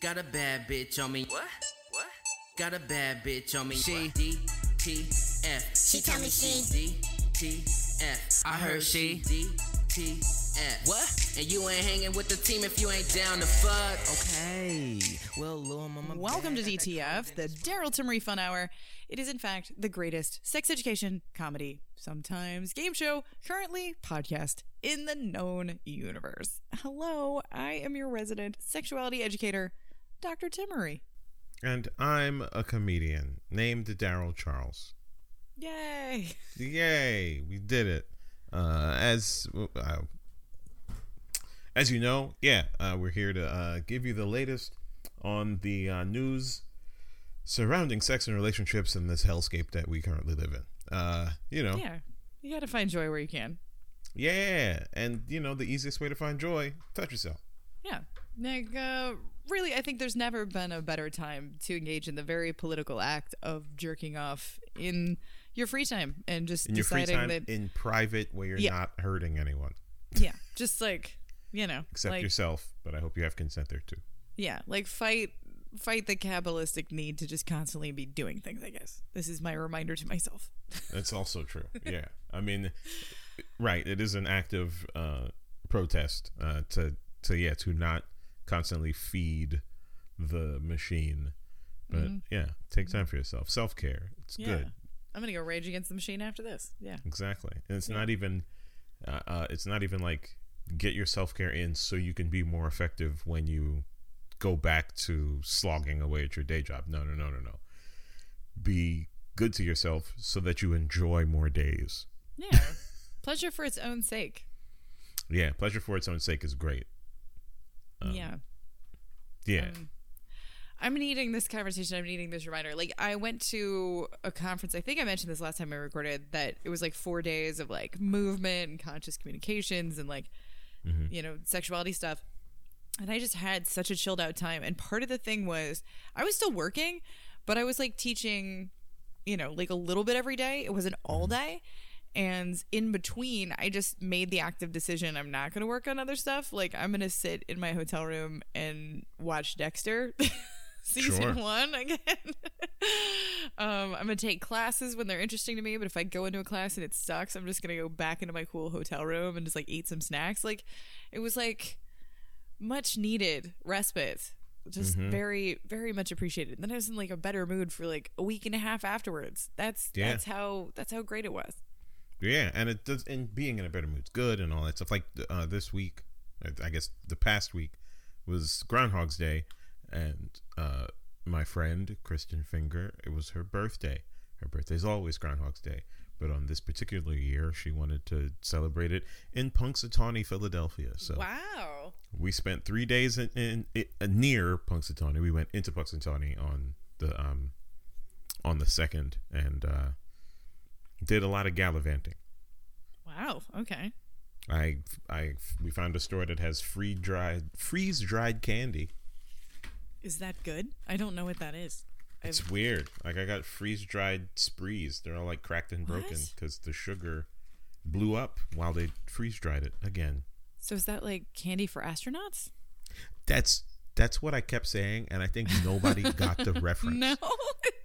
Got a bad bitch on me. What? What? Got a bad bitch on me. She D T F. She tell me she D T F. I heard she D T F. What? And you ain't hanging with the team if you ain't down to fuck. Okay. Well, little mama. Welcome to DTF, the Daryl Timaree Fun Hour. It is, in fact, the greatest sex education, comedy, sometimes game show, currently podcast in the known universe. Hello, I am your resident sexuality educator, Dr. Timaree. And I'm a comedian named Daryl Charles. Yay! Yay, we did it. Uh, as uh, as you know, yeah, uh, we're here to uh, give you the latest on the uh, news surrounding sex and relationships in this hellscape that we currently live in. Uh, you know, Yeah, you gotta find joy where you can. yeah, and you know the easiest way to find joy: touch yourself. Yeah. Like, uh, really, I think there's never been a better time to engage in the very political act of jerking off in your free time and just In your free deciding time, that, in private, where you're Yeah. not hurting anyone yeah, just like, you know, except like, yourself. But I hope you have consent there too. Yeah, like fight fight the capitalistic need to just constantly be doing things, I guess. This is my reminder to myself. That's also true. Yeah, I mean, right? It is an active uh, protest uh, to to yeah to not constantly feed the machine, but yeah, take time for yourself. Self care. It's Mm-hmm. Yeah. good. I'm going to go rage against the machine after this. Yeah. Exactly, and it's not even uh, uh, it's not even like get your self care in so you can be more effective when you go back to slogging away at your day job. No, no, no, no, no. Be good to yourself so that you enjoy more days. Yeah. Pleasure for its own sake. Yeah, pleasure for its own sake is great. Um, yeah. Yeah. Um, I'm needing this conversation. I'm needing this reminder. Like, I went to a conference. I think I mentioned this last time I recorded that it was like four days of like movement and conscious communications and like, you know, sexuality stuff. And I just had such a chilled out time. And part of the thing was I was still working, but I was like teaching, you know, like a little bit every day. It wasn't all day. And in between, I just made the active decision I'm not going to work on other stuff. Like, I'm going to sit in my hotel room and watch Dexter season Sure. one again. um, I'm going to take classes when they're interesting to me. But if I go into a class and it sucks, I'm just going to go back into my cool hotel room and just like eat some snacks. Like, it was like much needed respite. Just Mm-hmm. very, very much appreciated. And then I was in like a better mood for like a week and a half afterwards. That's Yeah. that's how that's how great it was. Yeah, and it does. And being in a better mood's good, and all that stuff. Like uh, this week, I- guess the past week was Groundhog's Day, and uh, my friend Kristen Finger, it was her birthday. Her birthday's always Groundhog's Day, but on this particular year, she wanted to celebrate it in Punxsutawney, Philadelphia. So Wow. we spent three days in, in, in uh, near Punxsutawney. We went into Punxsutawney on the um on the second, and uh, did a lot of gallivanting. Wow. Okay. I I we found a store that has free dried freeze dried candy. Is that good? I don't know what that is. It's weird. Like I got freeze dried sprees. They're all like cracked and broken because the sugar blew up while they freeze dried it again. So is that like candy for astronauts? That's that's what I kept saying, and I think nobody got the reference. No.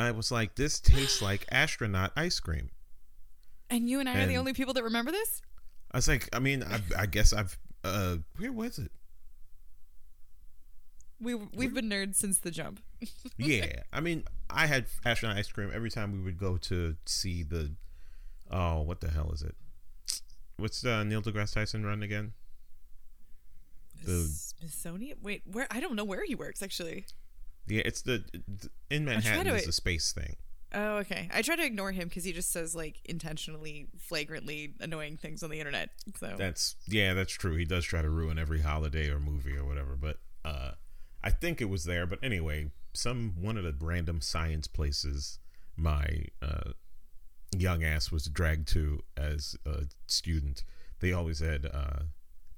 I was like, this tastes like astronaut ice cream. and you and I are the only people that remember this? I was like, I mean, I, I guess I've uh, where was it? We we've been nerds since the jump. yeah, I mean, I had astronaut ice cream every time we would go to see the. Oh, what the hell is it? What's uh, Neil deGrasse Tyson run again? The Smithsonian? Wait, where I don't know where he works actually. Yeah, it's the, the in Manhattan is a space thing. Oh, okay. I try to ignore him because he just says like intentionally, flagrantly annoying things on the internet. So That's yeah, that's true. He does try to ruin every holiday or movie or whatever. But uh, I think it was there. But anyway, some one of the random science places my uh, young ass was dragged to as a student. They always had uh,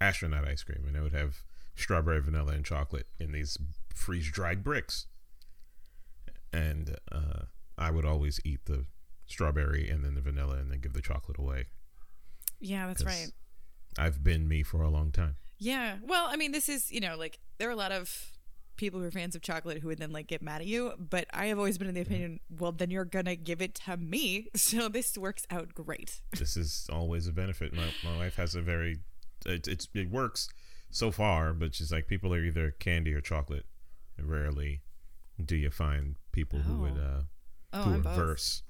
astronaut ice cream, and it would have strawberry, vanilla, and chocolate in these freeze dried bricks. And uh, I would always eat the strawberry and then the vanilla, and then give the chocolate away. yeah, that's right. I've been me for a long time. Yeah. Well, I mean, this is, you know, like there are a lot of people who are fans of chocolate who would then like get mad at you, but I have always been in the opinion, well, then you're gonna give it to me, so this works out great. this is always a benefit. My my wife has a very it, it's it works so far, but she's like people are either candy or chocolate. Rarely do you find people who would Oh. uh Oh, who both. verse.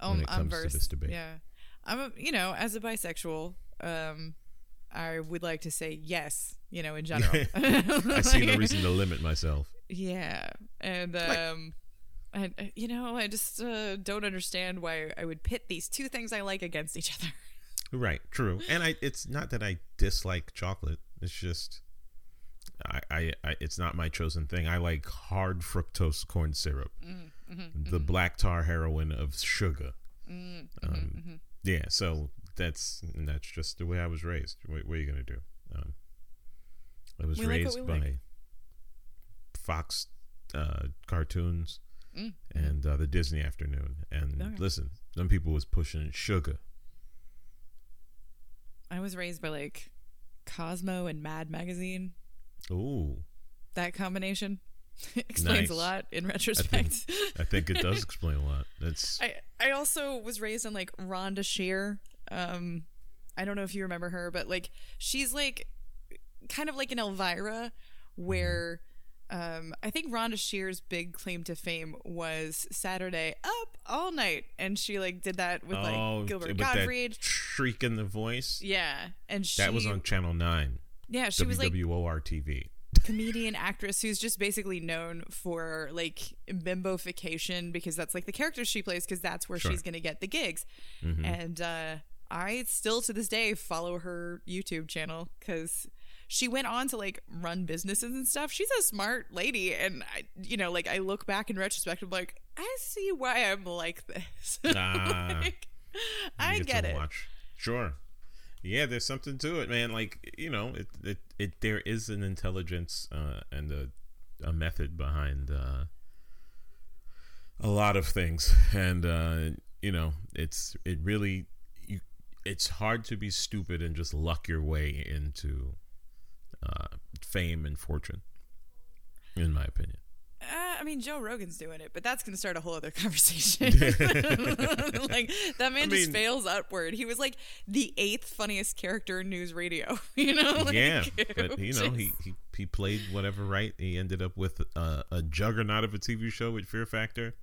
Oh, when it I'm comes to this debate. Yeah, I'm a, you know as a bisexual, um, I would like to say yes, you know, in general. I see no reason to limit myself. Yeah, and um, and uh, you know, I just uh, don't understand why I would pit these two things I like against each other. Right, true. And I it's not that I dislike chocolate. It's just I, I, I it's not my chosen thing. I like hard fructose corn syrup. the black tar heroin of sugar. um, Yeah, so that's that's just the way I was raised. What, what are you gonna do? Um, I was We raised we by like. Fox uh, cartoons and uh, the Disney Afternoon. And Mm. Okay. listen, some people was pushing sugar. I was raised by like Cosmo and Mad Magazine. Ooh, That combination explains a lot in I retrospect. think I think it does explain a lot. That's I I also was raised on like Rhonda Shear. Um, I don't know if you remember her, but like she's like kind of like an Elvira, where um, I think Rhonda Shear's big claim to fame was Saturday up all night, and she like did that with like oh, Gilbert with Gottfried. shriek in the voice. Yeah, and she That was on Channel Nine, yeah she was like WWOR TV. comedian actress who's just basically known for like bimbofication because that's like the character she plays because that's where Sure. she's gonna get the gigs Mm-hmm. and uh i still to this day follow her youtube channel because she went on to like run businesses and stuff she's a smart lady and i you know like i look back in retrospect i'm like i see why i'm like this Ah. Like, i get it Watch. Sure. Yeah, there's something to it, man. Like you know, it it, it there is an intelligence uh, and a a method behind uh, a lot of things, and uh, you know, it's it really you. It's hard to be stupid and just luck your way into uh, fame and fortune, in my opinion. Uh, I mean, Joe Rogan's doing it, but that's going to start a whole other conversation. like that man just mean- fails upward. He was like the eighth funniest character in news radio. You know? Like, yeah, but you know, he, he he played whatever right. He ended up with a, a juggernaut of a TV show with Fear Factor,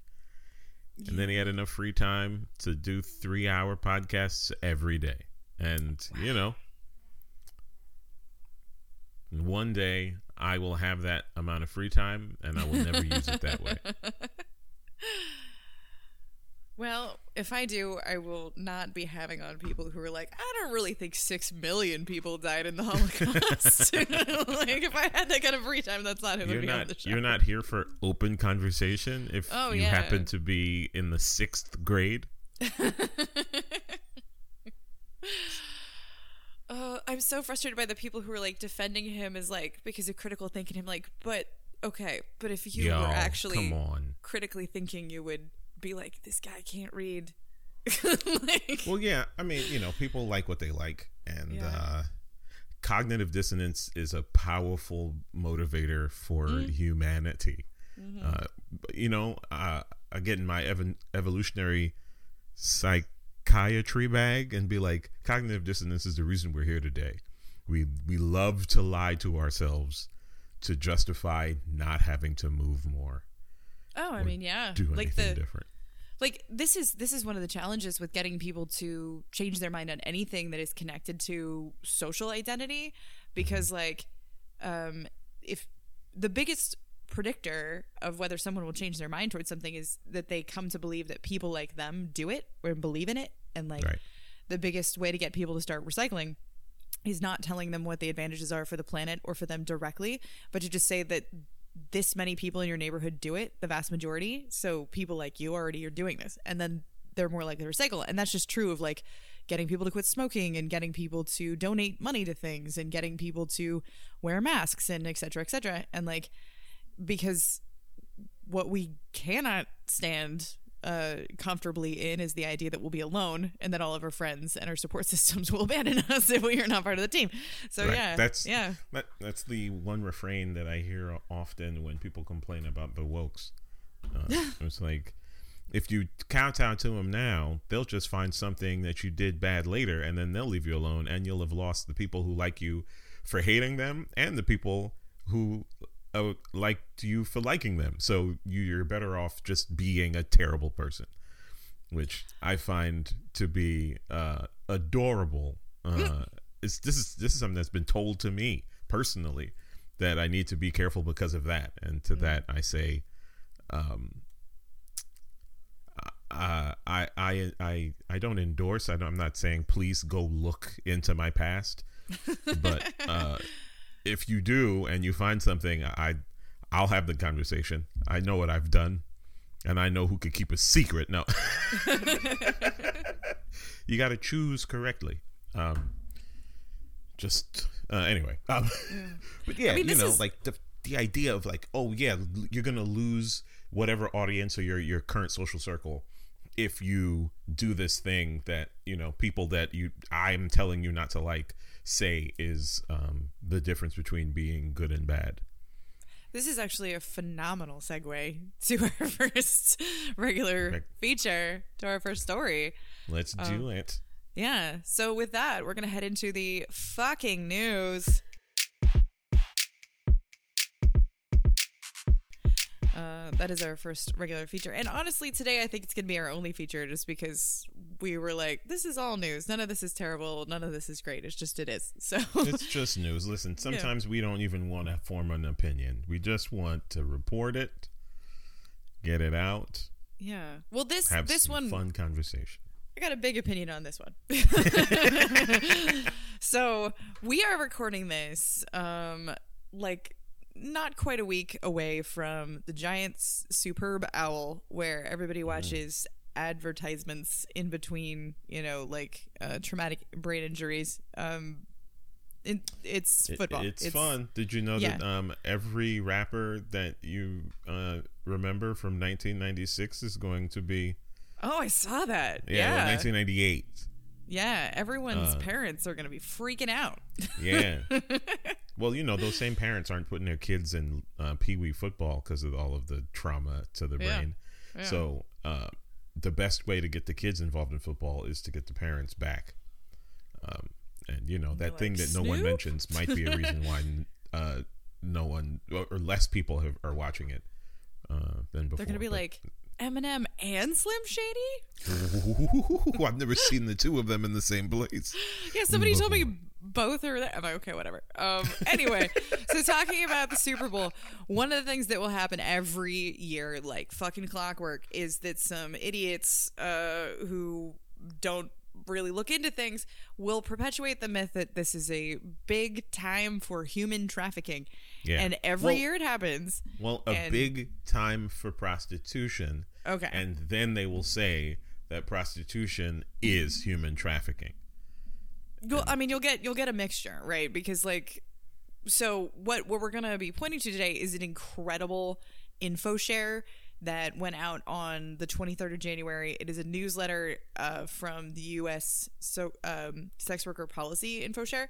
and then he had enough free time to do three hour podcasts every day. And you know, one day I will have that amount of free time, and I will never use it that way. Well, if I do, I will not be having on people who are like, I don't really think six million people died in the Holocaust. like, if I had that kind of free time, that's not who You're would be on not the show. you're not here for open conversation. If Oh, you yeah. happen to be in the sixth grade, Uh, I'm so frustrated by the people who are like defending him as like because of critical thinking. Him like, but okay, but if you yo, were actually critically thinking, you would be like, this guy can't read. like, Well, yeah. I mean, you know, people like what they like, and Yeah. uh, cognitive dissonance is a powerful motivator for Mm. humanity. Mm-hmm. Uh, you know, uh, I get in my ev- evolutionary psychiatry bag and be like, cognitive dissonance is the reason we're here today. We we love to lie to ourselves to justify not having to move more, oh, I mean, yeah, do like anything the different. like this is this is one of the challenges with getting people to change their mind on anything that is connected to social identity because like um if the biggest predictor of whether someone will change their mind towards something is that they come to believe that people like them do it or believe in it and like Right. the biggest way to get people to start recycling is not telling them what the advantages are for the planet or for them directly, but to just say that this many people in your neighborhood do it, the vast majority. So people like you already are doing this. And then they're more likely to recycle. And that's just true of like getting people to quit smoking and getting people to donate money to things and getting people to wear masks and et cetera, et cetera. And like, because what we cannot stand uh, comfortably in is the idea that we'll be alone and that all of our friends and our support systems will abandon us if we are not part of the team. So Right. yeah, that's yeah, That, that's the one refrain that I hear often when people complain about the wokes. Uh, it's like if you kowtow to them now, they'll just find something that you did bad later, and then they'll leave you alone, and you'll have lost the people who like you for hating them, and the people who uh, liked you for liking them. So you, you're better off just being a terrible person, which I find to be uh, adorable. Uh, it's, this is this is something that's been told to me personally that I need to be careful because of that, and to that I say, um, uh, I I I I don't endorse. I don't, I'm not saying please go look into my past, but uh, if you do and you find something, I I'll have the conversation. I know what I've done, and I know who could keep a secret. No, you got to choose correctly. Um, just uh, anyway, um, but yeah, mean, you know, is- like the the idea of like, oh yeah, you're gonna lose whatever audience or your your current social circle if you do this thing that you know people that you I'm telling you not to like say is um, the difference between being good and bad. This is actually a phenomenal segue to our first regular feature, to our first story. Let's do it. Yeah. So with that, we're gonna head into the fucking news. Uh, that is our first regular feature, and honestly, today I think it's gonna be our only feature, just because we were like, "This is all news. None of this is terrible. None of this is great. It's just it is." So It's just news. Listen, sometimes we don't even want to form an opinion. We just want to report it, get it out, yeah. Well, this have this one fun conversation. I got a big opinion on this one. so we are recording this, um, like not quite a week away from the Giants' superb owl, where everybody Mm. watches advertisements in between, you know, like uh, traumatic brain injuries. Um, it, it's It- football. it's, fun. Did you know yeah. that um, every rapper that you uh, remember from 1996 is going to be Oh, I saw that. yeah, Yeah, well, 1998. Yeah. Everyone's Uh, parents are gonna be freaking out. Yeah. well, you know, those same parents aren't putting their kids in uh, pee wee football because of all of the trauma to the Yeah. brain. Yeah. So, uh, the best way to get the kids involved in football is to get the parents back. Um, and, you know, that like, thing that no one mentions might be a reason why uh, no one or less people have, are watching it uh, than before. They're gonna be But- like Eminem and Slim Shady. Ooh, I've never seen the two of them in the same place. Yeah, somebody told me both are there. I'm like, okay, whatever. Um, anyway, so talking about the Super Bowl, one of the things that will happen every year, like fucking clockwork, is that some idiots uh, who don't really look into things will perpetuate the myth that this is a big time for human trafficking. Yeah. And every Well- year it happens. Well, a And- big time for prostitution. Okay. And then they will say that prostitution is human trafficking. Well, I mean, you'll get you'll get a mixture, right? Because like, so what what we're gonna be pointing to today is an incredible info share that went out on the 23rd of January. It is a newsletter uh, from the U.S. so um, sex worker policy info share,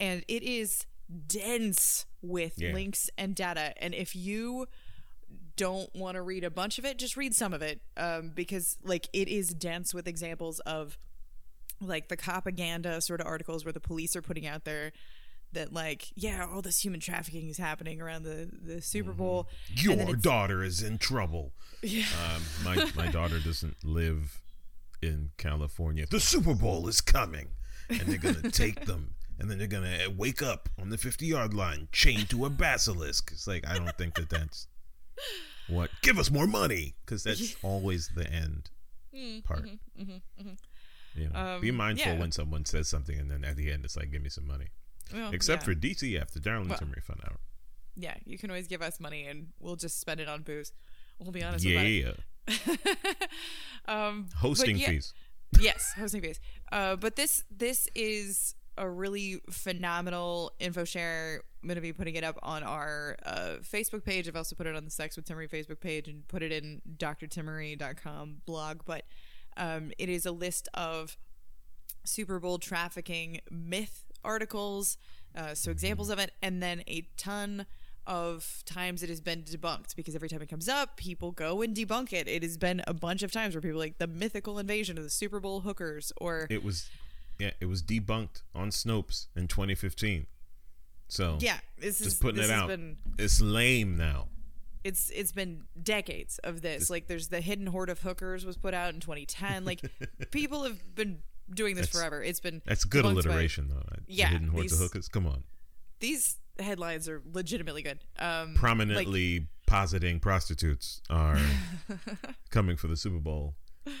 and it is dense with Yeah. links and data. And if you don't want to read a bunch of it, just read some of it um, because like it is dense with examples of like the propaganda sort of articles where the police are putting out there that like yeah all this human trafficking is happening around the the Super mm-hmm. Bowl. And then Your daughter is in trouble. Yeah. Um, my my daughter doesn't live in California. The Super Bowl is coming, and they're gonna take them, and then they're gonna eh, wake up on the fifty yard line, chained to a basilisk. It's like I don't think that that's what. Give us more money, because that's always the end mm, mm-hmm, part. Mm-hmm, you know, be Um, mindful yeah. when someone says something, and then at the end, it's like, "Give me some money." Well, Except yeah. for DTF, the Darlington Refund Hour. yeah, you can always give us money and we'll just spend it on booze. We'll be honest. Yeah, Um, hosting yeah- fees. yes, hosting fees. Uh, but this this is a really phenomenal info share I'm going to be putting it up on our uh, Facebook page. I've also put it on the Sex with Timaree Facebook page and put it in drtimaree.com blog. But um, it is a list of Super Bowl trafficking myth articles, uh, so examples of it, and then a ton of times it has been debunked because every time it comes up, people go and debunk it. It has been a bunch of times where people like the mythical invasion of the Super Bowl hookers or It was, yeah, it was debunked on Snopes in 2015. So yeah, this is just putting this it out. Been, It's lame now. it's it's been decades of this. Like there's the hidden horde of hookers was put out in 2010. Like people have been doing this That's- forever. It's been That's good debunked by- alliteration, though. Yeah, hidden hordes of these- hookers. Come on, these headlines are legitimately good. Um, prominently positing prostitutes are coming for the Super Bowl.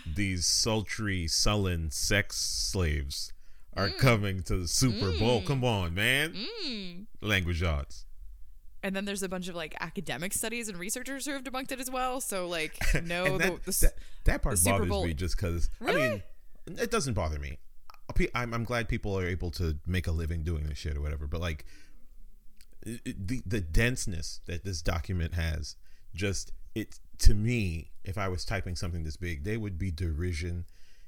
These sultry, sullen sex slaves are Mm. coming to the Super Bowl. Come on, man. Language arts. and then there's a bunch of like academic studies and researchers who have debunked it as well. So like no, And the, that, the, that, that part the Super bothers Bowl- me just because I Really? mean it doesn't bother me. I'm, I'm glad people are able to make a living doing this shit or whatever, but like the the denseness that this document has, just it to me, if I was typing something this big, there would be derision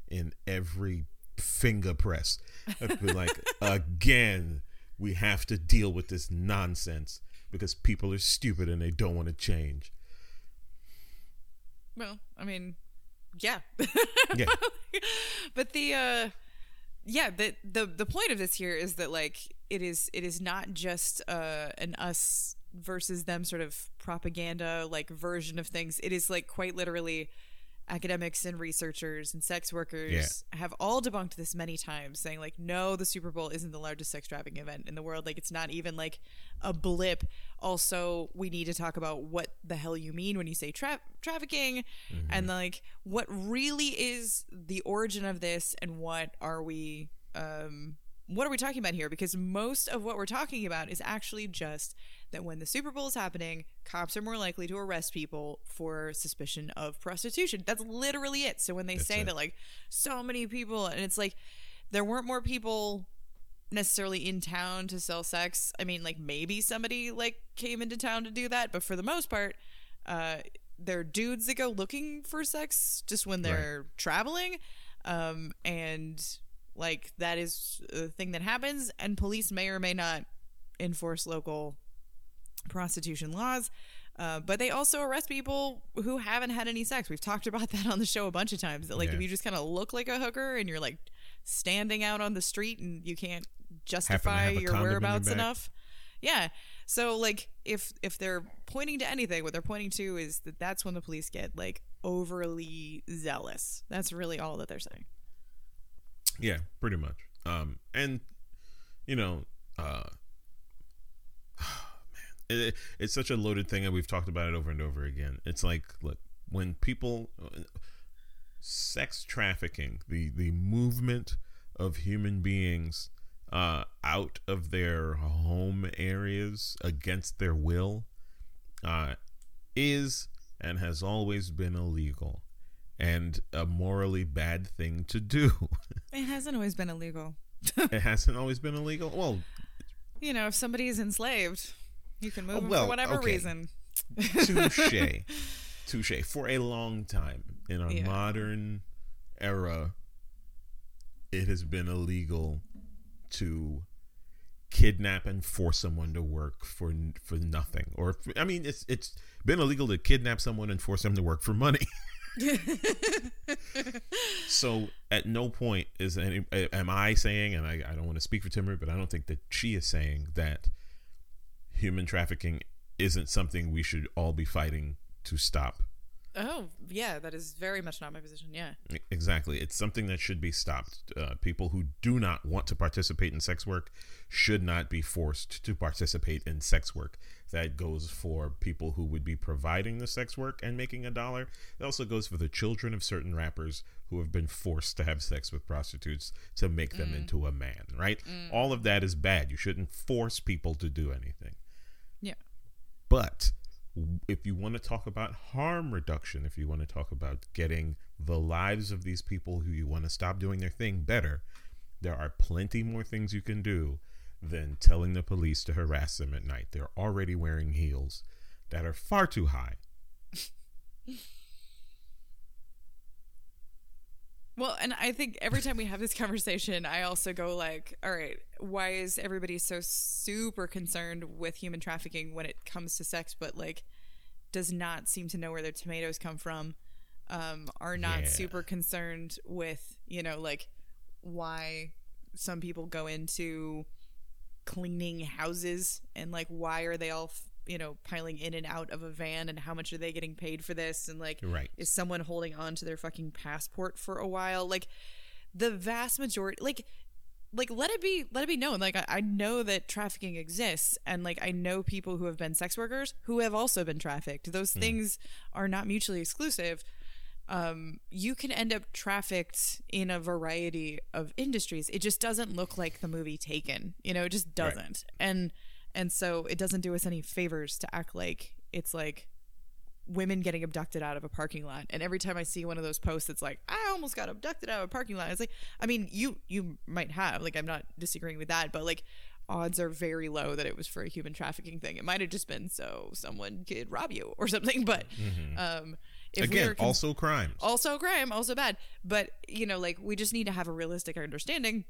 in every finger press. I'd be like, again, we have to deal with this nonsense because people are stupid and they don't want to change. well, I mean, yeah. Yeah. but the uh yeah the the the point of this here is that like it is it is not just uh an us versus them sort of propaganda like version of things it is like quite literally academics and researchers and sex workers have all debunked this many times saying like no the super bowl isn't the largest sex trafficking event in the world. Like it's not even like a blip. Also we need to talk about what the hell you mean when you say tra- trafficking. And like what really is the origin of this and what are we um what are we talking about here because most of what we're talking about is actually just that when the super bowl is happening cops are more likely to arrest people for suspicion of prostitution that's literally it so when they That's say it. that like so many people and it's like there weren't more people necessarily in town to sell sex. I mean, like maybe somebody like came into town to do that, but for the most part, uh, they're dudes that go looking for sex just when they're traveling, um, and like that is a thing that happens. And police may or may not enforce local prostitution laws. Uh, but they also arrest people who haven't had any sex. We've talked about that on the show a bunch of times. That like Yeah. if you just kind of look like a hooker and you're like standing out on the street and you can't justify your whereabouts enough. Yeah. So like if if they're pointing to anything, what they're pointing to is that that's when the police get like overly zealous. That's really all that they're saying. Yeah, pretty much. Um, and you know, uh, man, it, it's such a loaded thing, and we've talked about it over and over again. It's like, look, when people, sex trafficking, the the movement of human beings uh, out of their home areas against their will, uh, is and has always been illegal. And a morally bad thing to do. It hasn't always been illegal. it hasn't always been illegal. Well, You know, if somebody is enslaved, you can move Oh, them for whatever okay. reason. touche, touche. For a long time in our Yeah. modern era, it has been illegal to kidnap and force someone to work for for nothing. Or I mean, it's it's been illegal to kidnap someone and force them to work for money. so at no point is any am I saying, and I, I don't want to speak for Timaree, but I don't think that she is saying that human trafficking isn't something we should all be fighting to stop. Oh, yeah, that is very much not my position. Yeah. Exactly. It's something that should be stopped. Uh, people who do not want to participate in sex work should not be forced to participate in sex work. That goes for people who would be providing the sex work and making a dollar. It also goes for the children of certain rappers who have been forced to have sex with prostitutes to make them into a man, right? All of that is bad. You shouldn't force people to do anything. Yeah. But if you want to talk about harm reduction, if you want to talk about getting the lives of these people who you want to stop doing their thing better, there are plenty more things you can do than telling the police to harass them at night. They're already wearing heels that are far too high. Well, and I think every time we have this conversation, I also go like, all right, why is everybody so super concerned with human trafficking when it comes to sex, but like does not seem to know where their tomatoes come from? Um, are not Yeah. super concerned with, you know, like why some people go into cleaning houses and like why are they all, you know, piling in and out of a van and how much are they getting paid for this? And like, Right. is someone holding on to their fucking passport for a while? Like the vast majority like like let it be let it be known. Like I, I know that trafficking exists. And like i know people who have been sex workers who have also been trafficked. Those things are not mutually exclusive. Um you can end up trafficked in a variety of industries. It just doesn't look like the movie taken. You know it just doesn't. And and so it doesn't do us any favors to act like it's like women getting abducted out of a parking lot and every time i see one of those posts it's like i almost got abducted out of a parking lot it's like i mean you you might have like i'm not disagreeing with that but like odds are very low that it was for a human trafficking thing it might have just been so someone could rob you or something but um if we Again, are con- also crimes. also crime, also bad. But you know, like we just need to have a realistic understanding.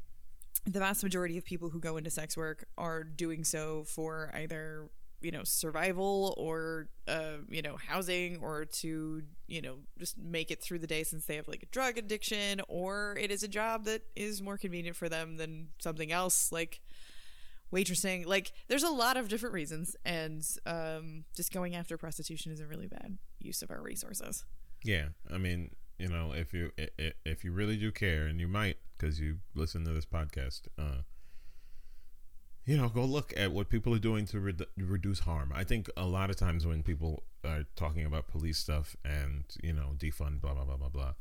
The vast majority of people who go into sex work are doing so for either you know survival or uh, you know housing or to you know just make it through the day since they have like a drug addiction or it is a job that is more convenient for them than something else like waitressing. Like there's a lot of different reasons and um, just going after prostitution is a really bad use of our resources. Yeah, I mean, you know, if you if you really do care, and you might because you listen to this podcast, uh, you know, go look at what people are doing to redu- reduce harm. I think a lot of times when people are talking about police stuff and you know defund, blah blah blah blah blah.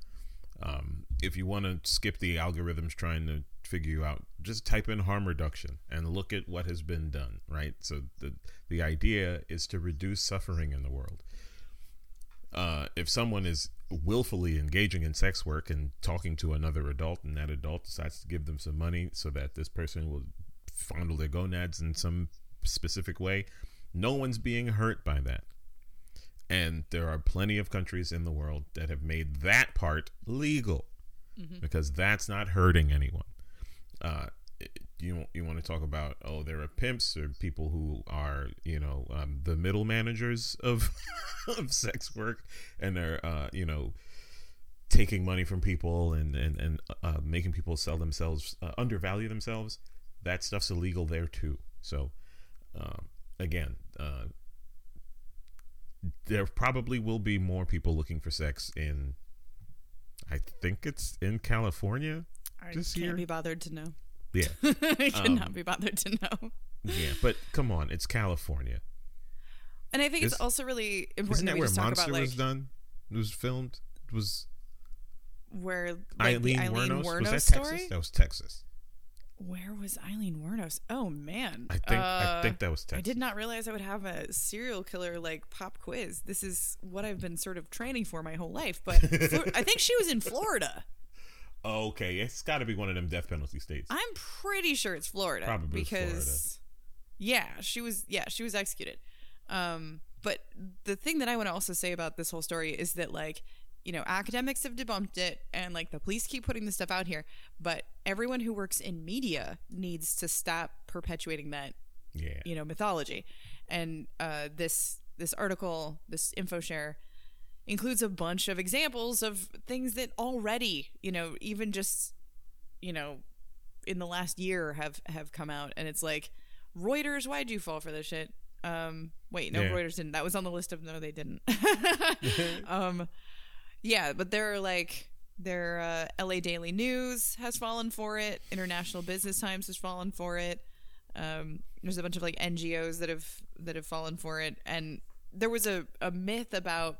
Um, if you want to skip the algorithms trying to figure you out, just type in harm reduction and look at what has been done. Right. So the the idea is to reduce suffering in the world uh, if someone is willfully engaging in sex work and talking to another adult, and that adult decides to give them some money so that this person will fondle their gonads in some specific way, no one's being hurt by that. And there are plenty of countries in the world that have made that part legal because that's not hurting anyone. Uh, you you want to talk about oh there are pimps or people who are you know um, the middle managers of of sex work and they're uh, you know taking money from people and and and uh, making people sell themselves uh, undervalue themselves that stuff's illegal there too so um, again uh, there probably will be more people looking for sex in I think it's in California I This can't year? be bothered to know. Yeah I cannot Um, be bothered to know. yeah but come on it's California And I think it's Is- also really important Isn't that that we where Monster about like was done? It was filmed. It was where like Aileen, Aileen Wuornos. Wuornos was that story. Texas? That was Texas. Where was Aileen Wuornos? Oh man, I think. I Uh, think that was Texas. I did not realize I would have a serial killer like pop quiz. This is what I've been sort of training for my whole life. But I think she was in Florida. Oh, okay, it's got to be one of them death penalty states. I'm pretty sure it's Florida Probably because yeah, she was yeah, she was executed. Um but the thing that I want to also say about this whole story is that like you know, academics have debunked it and like the police keep putting this stuff out here, but everyone who works in media needs to stop perpetuating that yeah. you know mythology and uh, this this article this info share includes a bunch of examples of things that already you know even just you know in the last year have have come out. And it's like reuters why'd you fall for this shit? Um wait no Yeah. reuters didn't. That was on the list of no they didn't. Um yeah but there are like their uh, la daily news has fallen for it. International business times has fallen for it. Um, there's a bunch of like NGOs that have that have fallen for it, and there was a, a myth about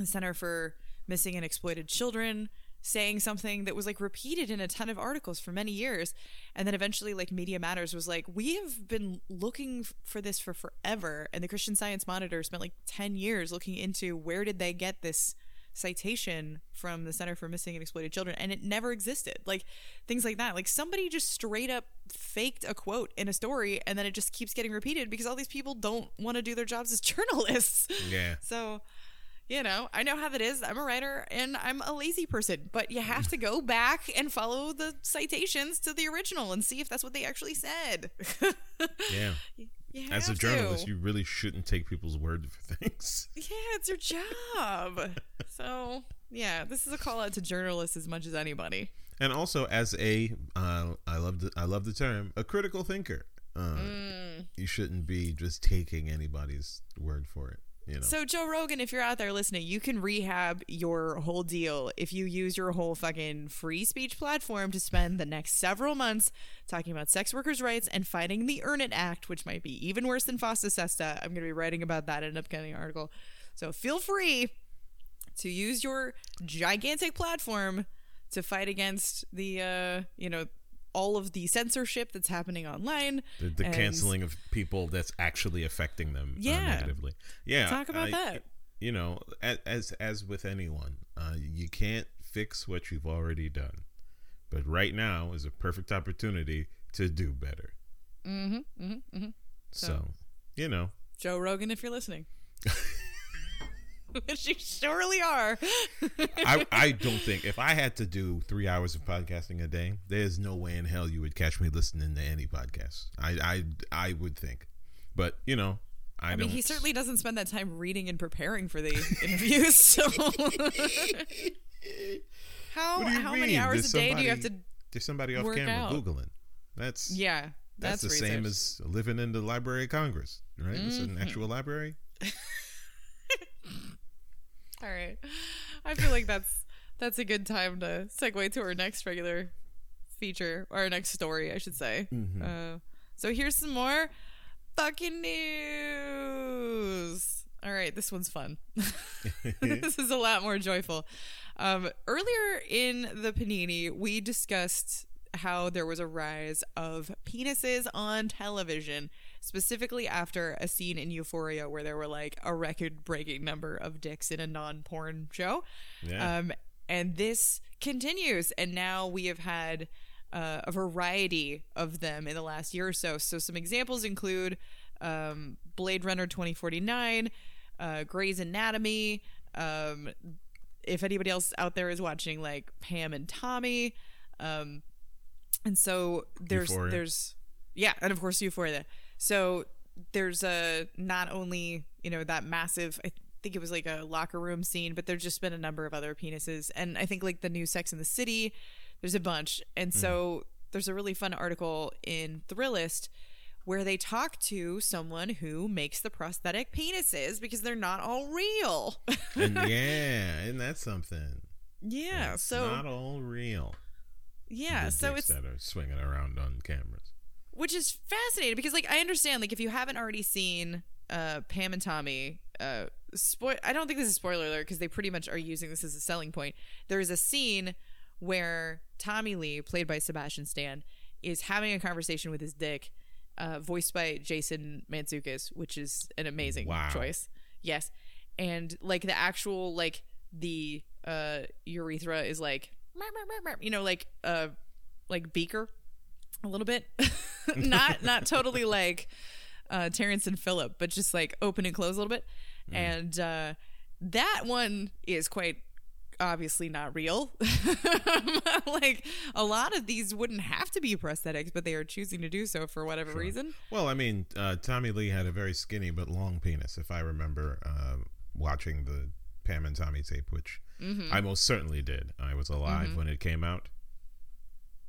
the Center for Missing and Exploited Children saying something that was like repeated in a ton of articles for many years, and then eventually like Media Matters was like, we have been looking for this for forever, and the Christian Science Monitor spent like ten years looking into where did they get this citation from the Center for Missing and Exploited Children, and it never existed. Like things like that. Like somebody just straight up faked a quote in a story, and then it just keeps getting repeated because all these people don't want to do their jobs as journalists. Yeah. So, you know, I know how that is. I'm a writer and I'm a lazy person, but you have to go back and follow the citations to the original and see if that's what they actually said. Yeah. As a journalist, to. you really shouldn't take people's word for things. Yeah, it's your job. so, yeah, this is a call out to journalists as much as anybody. And also, as a, uh, I love the, I love the term, a critical thinker. Uh, Mm. You shouldn't be just taking anybody's word for it. You know. So, Joe Rogan, if you're out there listening, you can rehab your whole deal if you use your whole fucking free speech platform to spend the next several months talking about sex workers' rights and fighting the Earn It Act, which might be even worse than FOSTA SESTA. I'm going to be writing about that in an upcoming article. So, feel free to use your gigantic platform to fight against the, uh, you know, all of the censorship that's happening online. the, the canceling of people that's actually affecting them uh, Yeah. negatively. Yeah, Talk about I- that. You know, as as with anyone, uh, you can't fix what you've already done, but right now is a perfect opportunity to do better. Mm-hmm, mm-hmm, mm-hmm. So, you know, Joe Rogan, if you're listening. Which you surely are. I I don't think if I had to do three hours of podcasting a day, there's no way in hell you would catch me listening to any podcast. I I I would think, but you know, I, I don't. mean, he certainly doesn't spend that time reading and preparing for the interviews. So, how What do you how many hours There's a day do you have to? There's somebody off camera out? googling. That's Yeah, That's, that's, the same as living in the Library of Congress, right? It's Mm-hmm. an actual library. All right, I feel like that's that's a good time to segue to our next regular feature or our next story, I should say. Mm-hmm. Uh, so here's some more fucking news. All right, this one's fun. this is a lot more joyful. Um, earlier in the panini, we discussed how there was a rise of penises on television, specifically after a scene in Euphoria where there were like a record breaking number of dicks in a non porn show. Yeah. Um, and this continues. And now we have had uh, a variety of them in the last year or so. So some examples include um, Blade Runner 2049, uh, Grey's Anatomy. Um, if anybody else out there is watching, like Pam and Tommy, um, and so there's Euphoria. there's yeah, and of course Euphoria. So there's a not only you know that massive. I think it was like a locker room scene, but there's just been a number of other penises, and I think like the new Sex in the City. There's a bunch, and so mm-hmm. there's a really fun article in Thrillist where they talk to someone who makes the prosthetic penises because they're not all real. and yeah, isn't that something? yeah, It's so not all real. yeah, The so it's that are swinging around on cameras. Which is fascinating because like I understand like if you haven't already seen uh Pam and Tommy uh spoil I don't think this is spoiler alert because they pretty much are using this as a selling point. There is a scene where Tommy Lee, played by Sebastian Stan, is having a conversation with his dick, uh, voiced by Jason Mantzoukas, which is an amazing Wow. choice. Yes. And like the actual like the uh urethra is like you know like uh like beaker a little bit not not totally like uh Terrance and Phillip, but just like open and close a little bit and uh that one is quite obviously not real like a lot of these wouldn't have to be prosthetics but they are choosing to do so for whatever reason Well, I mean, uh, Tommy Lee had a very skinny but long penis, if I remember uh, watching the Pam and Tommy tape, which Mm-hmm. I most certainly did. I was alive when it came out,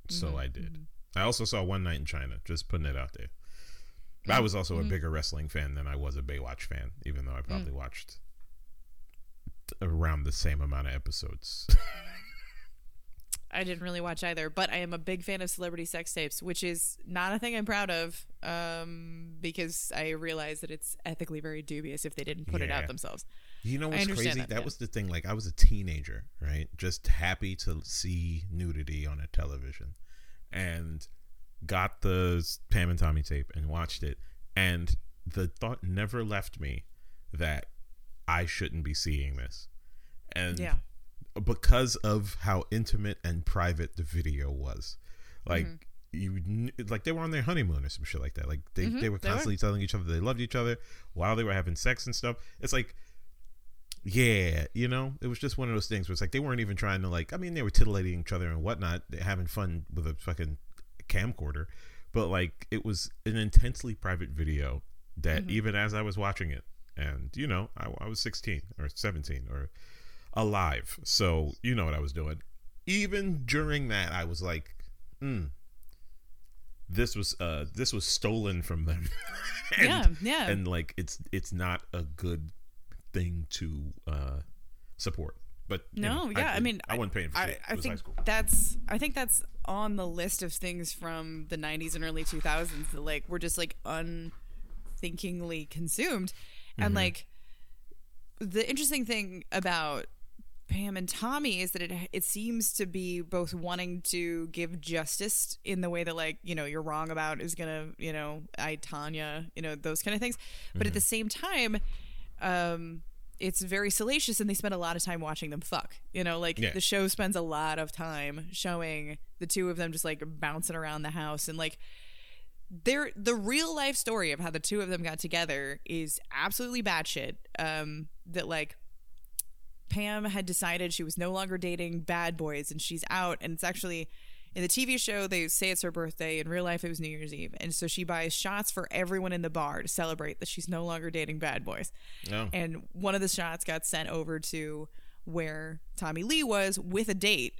so Mm-hmm. I did. I also saw One Night in China, just putting it out there. I was also Mm-hmm. a bigger wrestling fan than I was a Baywatch fan, even though I Mm. probably watched around the same amount of episodes. I didn't really watch either, but I am a big fan of celebrity sex tapes, which is not a thing I'm proud of, um, because I realize that it's ethically very dubious if they didn't put it out themselves. You know what's crazy? that, That, yeah. was the thing. Like I was a teenager, right? Just happy to see nudity on a television, and got the Pam and Tommy tape and watched it, and the thought never left me that I shouldn't be seeing this. and Yeah. because of how intimate and private the video was, like Mm-hmm. you like they were on their honeymoon or some shit like that. Like they they Mm-hmm. they were. constantly telling each other they loved each other while they were having sex and stuff. It's like. Yeah, you know, it was just one of those things where it's like they weren't even trying to like. I mean, they were titillating each other and whatnot, having fun with a fucking camcorder, but like it was an intensely private video that even as I was watching it, and you know, I, I was 16 or 17 or alive, so you know what I was doing. Even during that, I was like, hmm. This was uh this was stolen from them. and, Yeah, yeah. And like it's it's not a good thing to uh support. But No, know, yeah. I, mean, I wasn't paying for I. I it high think that's. I think that's on the list of things from the '90s and early 2000s that like were just like unthinkingly consumed, Mm-hmm. and like the interesting thing about Pam and Tommy is that it it seems to be both wanting to give justice in the way that like you know you're wrong about is gonna you know I Tonya you know those kind of things, but Mm-hmm. at the same time, um, it's very salacious and they spend a lot of time watching them fuck. You know, like Yeah. the show spends a lot of time showing the two of them just like bouncing around the house and like their the real life story of how the two of them got together is absolutely batshit. Um, that like Pam had decided she was no longer dating bad boys and she's out and it's actually in the TV show they say it's her birthday in real life it was New Year's Eve and so she buys shots for everyone in the bar to celebrate that she's no longer dating bad boys. No. And one of the shots got sent over to where Tommy Lee was with a date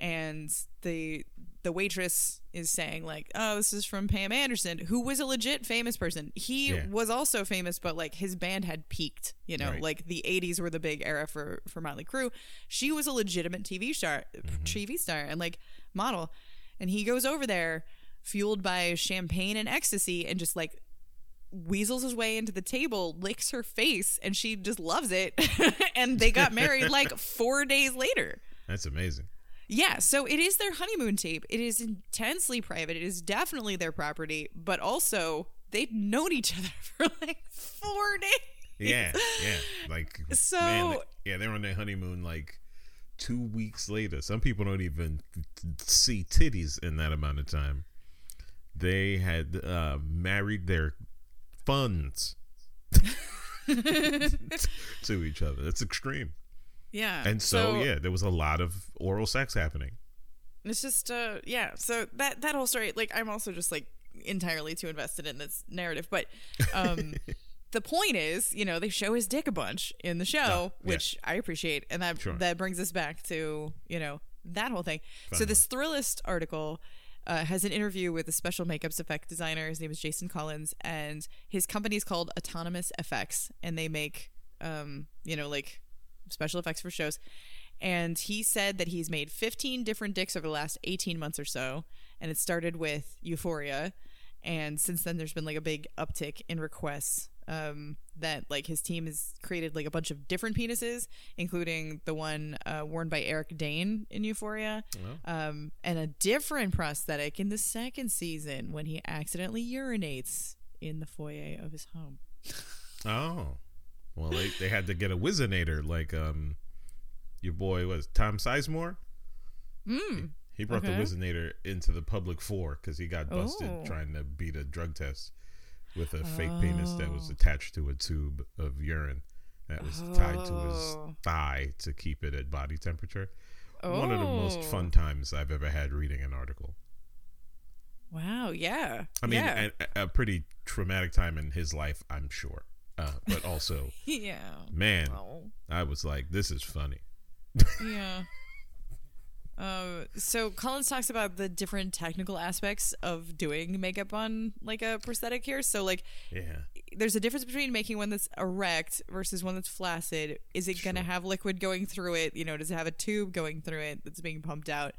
and the the waitress is saying like oh this is from Pam Anderson who was a legit famous person he Yeah. was also famous but like his band had peaked you know Right. like the 80s were the big era for for Motley Crue she was a legitimate TV star mm-hmm. TV star and like model and he goes over there fueled by champagne and ecstasy and just like weasels his way into the table licks her face and she just loves it and they got married like 4 days later That's amazing. Yeah, so it is their honeymoon tape. It is intensely private. It is definitely their property, but also they've known each other for like four days. Yeah, yeah. Like So- man, yeah, they're on their honeymoon like two weeks later. Some people don't even see titties in that amount of time. They had uh, married their funds to each other. That's extreme. Yeah. And so, yeah, there was a lot of oral sex happening. It's just uh yeah, so that that whole story like I'm also just like entirely too invested in this narrative, but um the point is, you know, they show his dick a bunch in the show, yeah. which I appreciate, and that Sure. that brings us back to you know that whole thing. So this Thrillist article uh, has an interview with a special makeups effect designer. His name is Jason Collins, and his company is called Autonomous FX, and they make um, you know like special effects for shows. And he said that he's made 15 different dicks over the last 18 months or so, and it started with Euphoria, and since then there's been like a big uptick in requests um, that like his team has created like a bunch of different penises including the one uh, worn by eric dane in euphoria um, and a different prosthetic in the second season when he accidentally urinates in the foyer of his home. Oh, well, they, they had to get a Whizzinator like um, your boy was Tom Sizemore. mm. He brought Okay. the Whizzinator into the public floor because he got busted Oh. trying to beat a drug test with a fake penis that was Oh. attached to a tube of urine that was tied to his Oh. thigh to keep it at body temperature. One of the most Oh. fun times I've ever had reading an article. wow yeah I mean, yeah, a, a pretty traumatic time in his life, I'm sure. Uh, but also, yeah. man, Oh. I was like, this is funny. yeah. Uh, so Collins talks about the different technical aspects of doing makeup on like a prosthetic here. So like Yeah. there's a difference between making one that's erect versus one that's flaccid. Is it gonna have liquid going through it? You know, does it have a tube going through it that's being pumped out?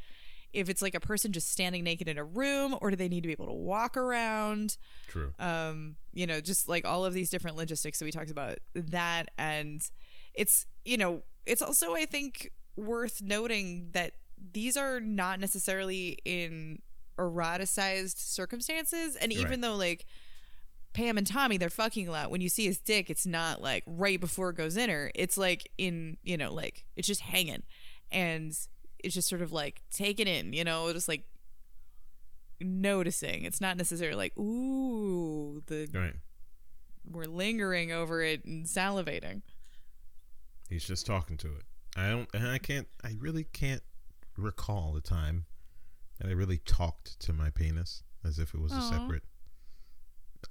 If it's like a person just standing naked in a room, or do they need to be able to walk around? True. um you know just like all of these different logistics that we talked about that and it's you know it's also i think worth noting that these are not necessarily in eroticized circumstances and even Right. though like Pam and Tommy, they're fucking a lot. When you see his dick, it's not like right before it goes in her. It's like in, you know, like it's just hanging. And it's just sort of like taken in, you know, just like noticing. It's not necessarily like, ooh, the Right. we're lingering over it and salivating. He's just talking to it. I don't, and I can't, I really can't recall the time that I really talked to my penis as if it was a separate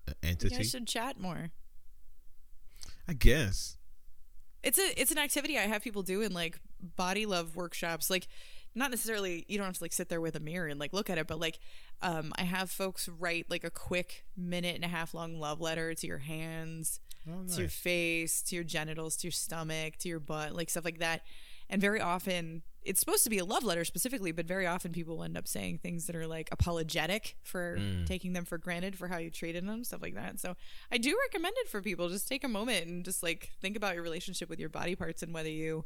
uh, You entity. guys should chat more. I guess. It's a it's an activity I have people do in like body love workshops. Like not necessarily you don't have to like sit there with a mirror and like look at it, but like um I have folks write like a quick minute and a half long love letter to your hands, Oh, to your face, to your genitals, to your stomach, to your butt, like stuff like that. And very often it's supposed to be a love letter specifically, but very often people end up saying things that are like apologetic for Mm. taking them for granted for how you treated them, stuff like that. So I do recommend it for people. Just take a moment and just like think about your relationship with your body parts and whether you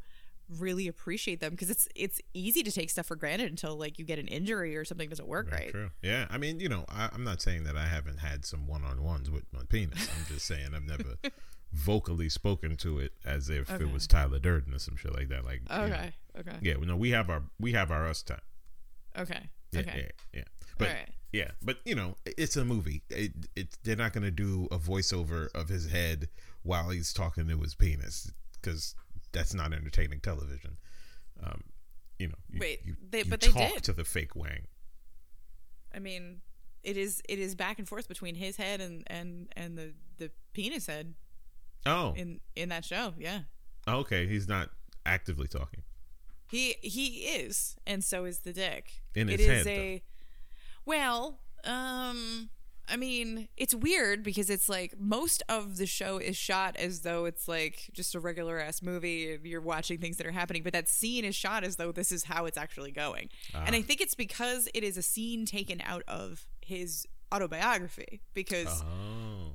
really appreciate them because it's it's easy to take stuff for granted until like you get an injury or something doesn't work Very right. True. Yeah. I mean, you know, I, I'm not saying that I haven't had some one on ones with my penis. I'm just saying I've never vocally spoken to it as if Okay. it was Tyler Durden or some shit like that. Like, you know. Okay. Okay. yeah. No, we have our we have our us time. Okay. Yeah, Okay. yeah, yeah. But right. yeah, but you know, it's a movie. It, it they're not gonna do a voiceover of his head while he's talking to his penis because that's not entertaining television. Um, you know, you, Wait, you, they- you but they talk did. to the fake Wang. I mean, it is it is back and forth between his head and and and the the penis head Oh, in in that show. Yeah. okay. He's not actively talking. He he is, and so is the dick. In It his is head, a well, um I mean, it's weird because it's like most of the show is shot as though it's like just a regular ass movie. You're watching things that are happening, but that scene is shot as though this is how it's actually going. And Ah. I think it's because it is a scene taken out of his autobiography because Oh,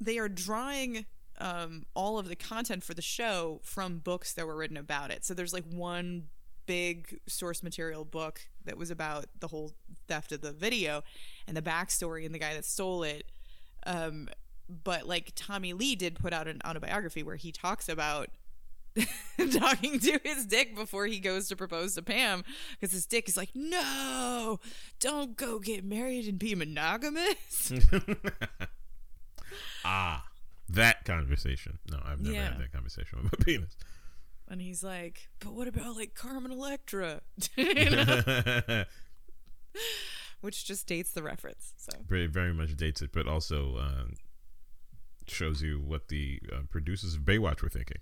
they are drawing um, all of the content for the show from books that were written about it. So there's like one big source material book that was about the whole theft of the video and the backstory and the guy that stole it. Um, but like Tommy Lee did put out an autobiography where he talks about talking to his dick before he goes to propose to Pam because his dick is like, no, don't go get married and be monogamous. ah, that conversation. No, I've never Yeah. had that conversation with my penis. And he's like, but what about like Carmen Electra? Which just dates the reference. So very, very much dates it, but also uh, shows you what the uh, producers of Baywatch were thinking.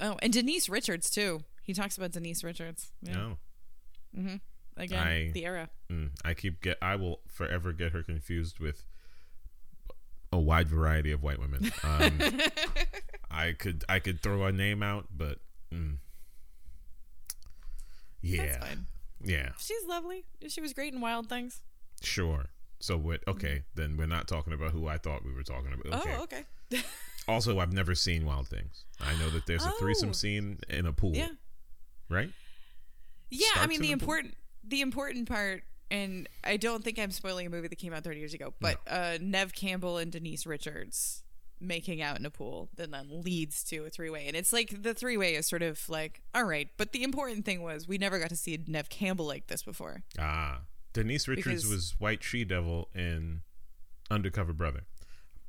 Oh, and Denise Richards too. He talks about Denise Richards. Yeah. No, Again, I- the era. mm, I keep get. I will forever get her confused with a wide variety of white women. Um, I could, I could throw a name out, but mm, yeah, That's fine. yeah, She's lovely. She was great in Wild Things. sure. So what? Okay, then we're not talking about who I thought we were talking about. Okay. Oh, okay. Also, I've never seen Wild Things. I know that there's a threesome Oh. scene in a pool. Yeah. Right. Yeah, I mean the the pool. important the important part and I don't think I'm spoiling a movie that came out 30 years ago, but uh Neve Campbell and Denise Richards making out in a pool then then leads to a three-way. And it's like the three-way is sort of like all right, but the important thing was we never got to see Neve Campbell like this before. Ah, Denise Richards Because- was White She Devil in Undercover Brother.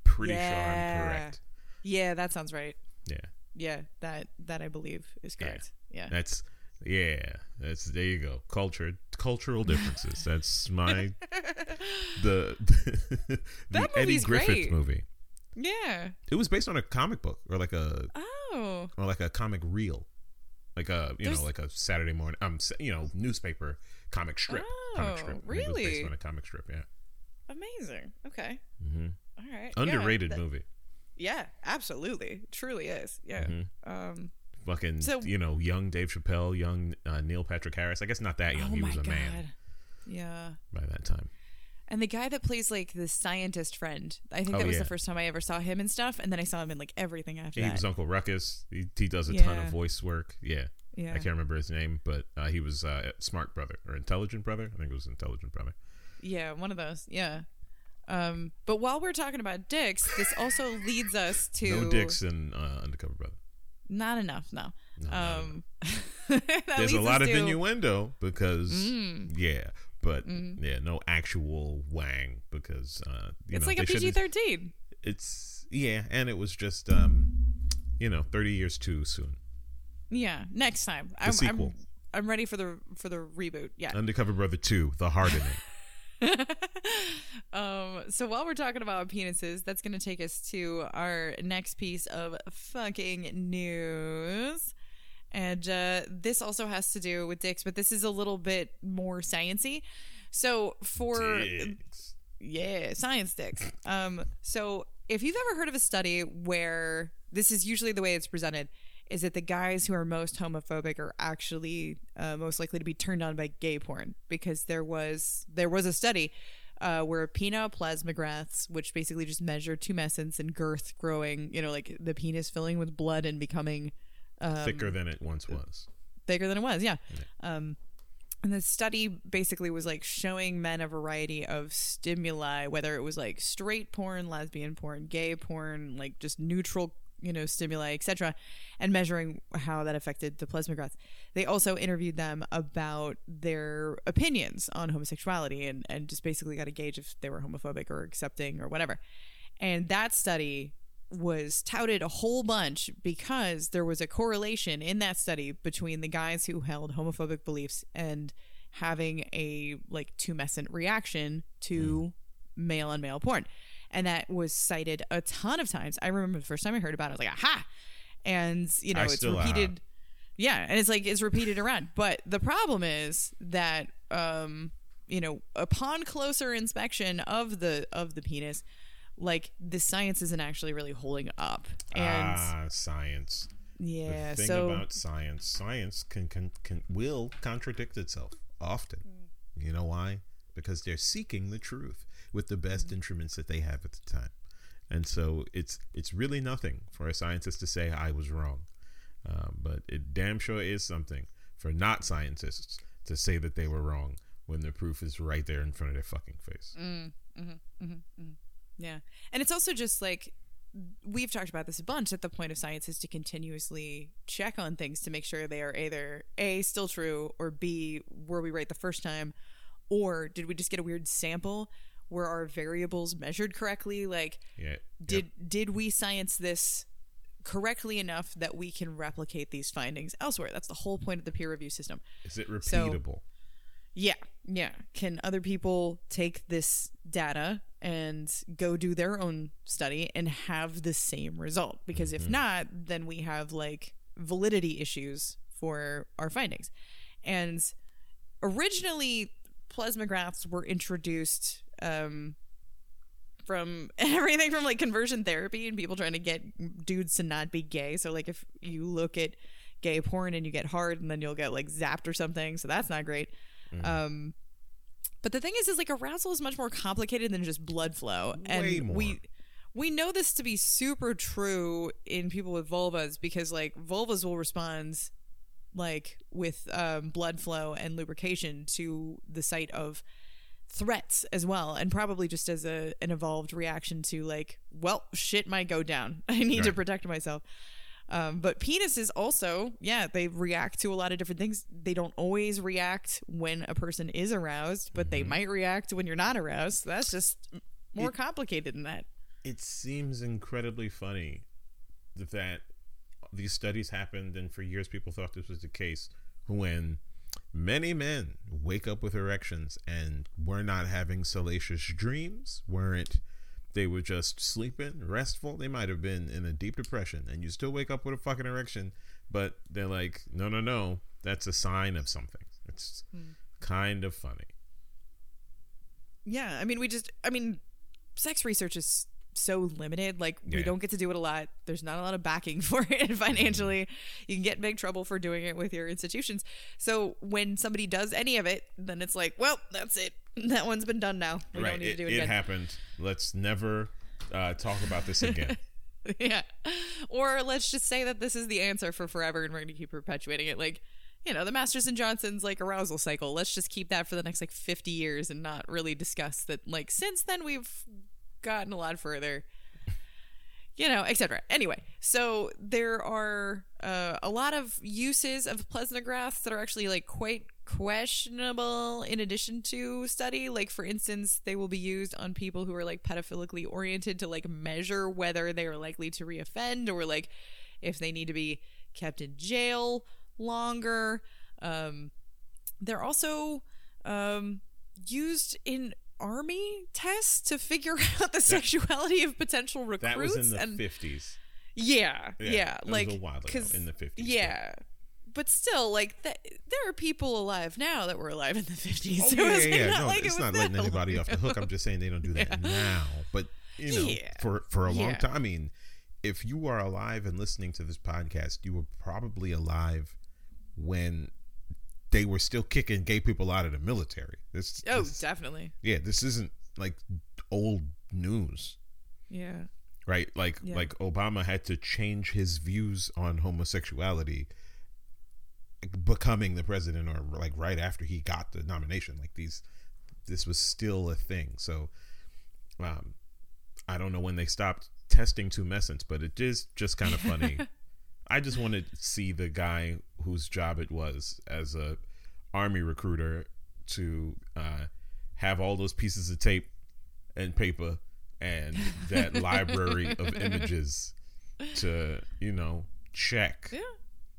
Pretty sure I'm correct. Yeah, that sounds right. Yeah, Yeah, that that I believe is Yeah. correct. Yeah. that's yeah. That's there you go. Culture, cultural differences. That's my the the That Eddie Griffin great. movie. Yeah. It was based on a comic book or like a Oh. or like a comic reel, like a you There's- know like a Saturday morning um you know newspaper comic strip. comic Oh, strip. Think It was based on a comic strip. Yeah. Amazing. Okay. hmm All right. Yeah, Underrated that- movie. Yeah, absolutely. Truly is. Yeah. Mhm. Um Fucking So- you know young Dave Chappelle, young uh, Neil Patrick Harris. I guess not that young. oh he was a god. man Yeah. by that time. And the guy that plays like the scientist friend, I think Oh, that was yeah. the first time I ever saw him and stuff, and then I saw him in like everything after He that. was Uncle Ruckus. He, he does a ton of voice work. Yeah. yeah. I can't remember his name, but uh, he was uh, Smart Brother or Intelligent Brother. I think it was Intelligent Brother. Yeah, one of those. Yeah. Um, but while we're talking about dicks, this also leads us to No dicks in uh, Undercover Brother. Not enough, no. No, um, There's a lot of to- innuendo because Mm. yeah, but yeah, no actual wang because uh, you It's know like a PG thirteen. It's yeah, and it was just um, you know, thirty years too soon. Yeah, next time. I'm, sequel. I'm I'm ready for the for the reboot. Yeah. Undercover Brother two, The Hardening. um. So while we're talking about penises, that's going to take us to our next piece of fucking news. And uh, this also has to do with dicks, but this is a little bit more sciency. So for Dicks. yeah, science dicks. Um, so if you've ever heard of a study where this is usually the way it's presented, is that the guys who are most homophobic are actually uh, most likely to be turned on by gay porn because there was there was a study uh, where penoplasmographs, which basically just measure tumescence and girth growing, you know, like the penis filling with blood and becoming um, thicker than it once was. bigger than it was. Yeah. Um, and the study basically was like showing men a variety of stimuli, whether it was like straight porn, lesbian porn, gay porn, like just neutral, you know, stimuli, etc., and measuring how that affected the plasmographs. They also interviewed them about their opinions on homosexuality and, and just basically got a gauge if they were homophobic or accepting or whatever. And that study was touted a whole bunch because there was a correlation in that study between the guys who held homophobic beliefs and having a like tumescent reaction to mm. male on male porn. And that was cited a ton of times. I remember the first time I heard about it, I was like, aha. And, you know, I it's aha. repeated. Yeah. And it's like, it's repeated around. But the problem is that, um, you know, upon closer inspection of the of the penis, like the science isn't actually really holding up. And ah, science. yeah, the thing so about science, science can, can can will contradict itself often. You know why? Because they're seeking the truth with the best Mm-hmm. instruments that they have at the time, and so it's it's really nothing for a scientist to say I was wrong, uh, but it damn sure is something for not scientists to say that they were wrong when the proof is right there in front of their fucking face. Mm. Yeah. And it's also just like we've talked about this a bunch that the point of science is to continuously check on things to make sure they are either A still true or B were we right the first time or did we just get a weird sample were our variables measured correctly like Yeah. did did we science this correctly enough that we can replicate these findings elsewhere that's the whole point of the peer review system Is it So- repeatable? yeah, yeah. Can other people take this data and go do their own study and have the same result? Because if mm-hmm. not, then we have like validity issues for our findings. And originally, plasmographs were introduced um, from everything from like conversion therapy and people trying to get dudes to not be gay. So, like, if you look at gay porn and you get hard and then you'll get like zapped or something. So, that's not great. Um, but the thing is, is like arousal is much more complicated than just blood flow, and more. we we know this to be super true in people with vulvas because like vulvas will respond like with um, blood flow and lubrication to the site of threats as well and probably just as a an evolved reaction to like well shit might go down i need to protect myself um, but penises also, yeah, they react to a lot of different things. They don't always react when a person is aroused, but they might react when you're not aroused. So that's just more complicated than that. it seems incredibly funny that these studies happened and for years people thought this was the case when many men wake up with erections and were not having salacious dreams weren't they were just sleeping restful. They might have been in a deep depression and you still wake up with a fucking erection but they're like no no no that's a sign of something. It's hmm. kind of funny. Yeah, I mean, we just, I mean, sex research is so limited. Like, we don't get to do it a lot. There's not a lot of backing for it financially. You can get in big trouble for doing it with your institutions. So when somebody does any of it, then it's like, well, that's it. That one's been done now. We right don't need it, to do it it again. happened let's never uh, talk about this again yeah. Or let's just say that this is the answer for forever and we're going to keep perpetuating it. Like, you know, the Masters and Johnson's like arousal cycle. Let's just keep that for the next like 50 years and not really discuss that. Like, since then, we've gotten a lot further, you know, etc. Anyway, so there are uh, a lot of uses of plesnographs that are actually like quite questionable in addition to study like for instance they will be used on people who are like pedophilically oriented to like measure whether they are likely to reoffend or like if they need to be kept in jail longer. Um, they're also um, used in army test to figure out the sexuality of potential recruits. That was in the and fifties. yeah, Yeah, yeah, that like a while ago, 'cause- in the 50s, Yeah. But still, like th- there are people alive now that were alive in the fifties. Oh, so yeah, it's yeah, yeah. not No, like it it's was not letting anybody off the hook. I'm just saying they don't do that now. But you know, Yeah. for for a long Yeah. time. I mean, if you are alive and listening to this podcast, you were probably alive when they were still kicking gay people out of the military. This, Oh, this- definitely. yeah, this isn't like old news. Yeah. right like Yeah. like obama had to change his views on homosexuality becoming the president or like right after he got the nomination like these this was still a thing so um i don't know when they stopped testing tumescence but it is just kind of funny i just wanted to see the guy whose job it was as a army recruiter to uh have all those pieces of tape and paper and that library of images to you know check Yeah.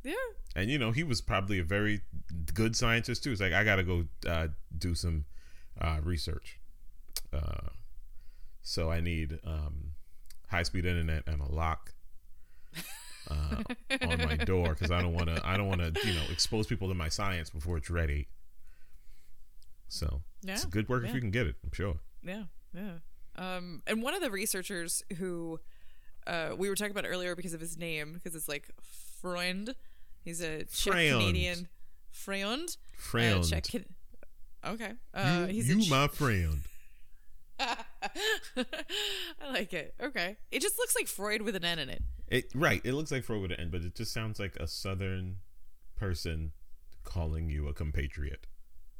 Yeah. and you know he was probably a very good scientist too it's like i gotta go uh, do some uh, research uh, so i need um, high-speed internet and a lock uh, on my door because i don't want to i don't want to you know expose people to my science before it's ready so it's Yeah, good work if yeah. you can get it i'm sure Yeah, yeah. Um, and one of the researchers who uh, we were talking about earlier because of his name, because it's like Freund. He's a Czech Freund. Canadian. Freund. Uh, friend Czech. Can- okay. Uh, you, he's you Ch- my friend I like it. Okay. It just looks like Freud with an N in it. It right. It looks like Freud with an N, but it just sounds like a southern person calling you a compatriot.